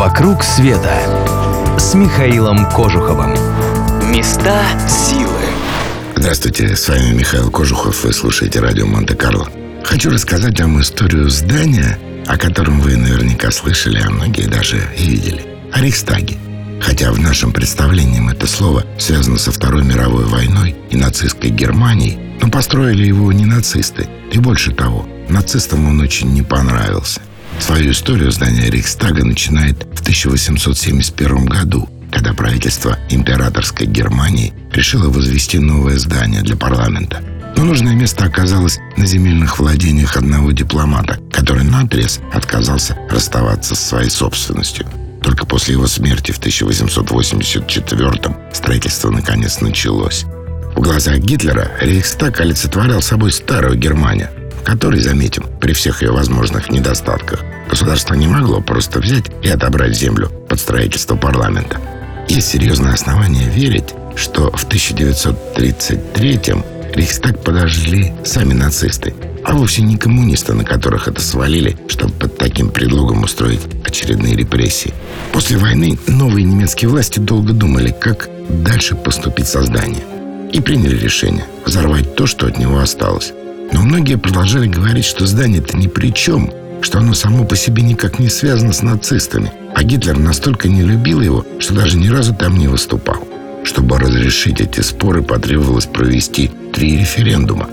«Вокруг света» с Михаилом Кожуховым. Места силы. Здравствуйте, с вами Михаил Кожухов, вы слушаете радио Монте-Карло. Хочу рассказать вам историю здания, о котором вы наверняка слышали, а многие даже и видели. О Рейхстаге. Хотя в нашем представлении это слово связано со Второй мировой войной и нацистской Германией, но построили его не нацисты. И больше того, нацистам он очень не понравился. Свою историю здание Рейхстага начинает в 1871 году, когда правительство императорской Германии решило возвести новое здание для парламента. Но нужное место оказалось на земельных владениях одного дипломата, который наотрез отказался расставаться с своей собственностью. Только после его смерти в 1884 строительство наконец началось. В глазах Гитлера Рейхстаг олицетворял собой старую Германию, в которой, заметим, при всех ее возможных недостатках, государство не могло просто взять и отобрать землю под строительство парламента. Есть серьезное основание верить, что в 1933-м Рейхстаг подожгли сами нацисты, а вовсе не коммунисты, на которых это свалили, чтобы под таким предлогом устроить очередные репрессии. После войны новые немецкие власти долго думали, как дальше поступить со зданием. И приняли решение взорвать то, что от него осталось. Но многие продолжали говорить, что здание-то ни при чем, что оно само по себе никак не связано с нацистами. А Гитлер настолько не любил его, что даже ни разу там не выступал. Чтобы разрешить эти споры, потребовалось провести три референдума.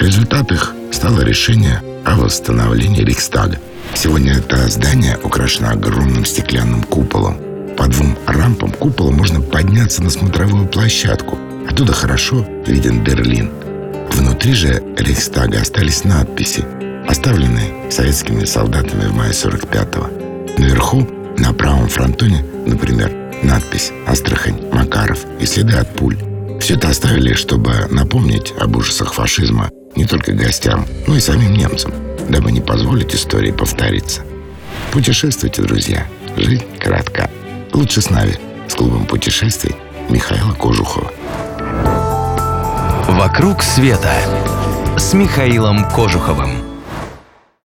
Результат их стало решение о восстановлении Рейхстага. Сегодня это здание украшено огромным стеклянным куполом. По двум рампам купола можно подняться на смотровую площадку. Оттуда хорошо виден Берлин. Внутри же Рейхстага остались надписи, оставленные советскими солдатами в мае 45-го. Наверху, на правом фронтоне, например, надпись «Астрахань, Макаров» и следы от пуль. Все это оставили, чтобы напомнить об ужасах фашизма не только гостям, но и самим немцам, дабы не позволить истории повториться. Путешествуйте, друзья. Жизнь коротка. Лучше с нами, с клубом путешествий Михаила Кожухова. «Вокруг света» с Михаилом Кожуховым.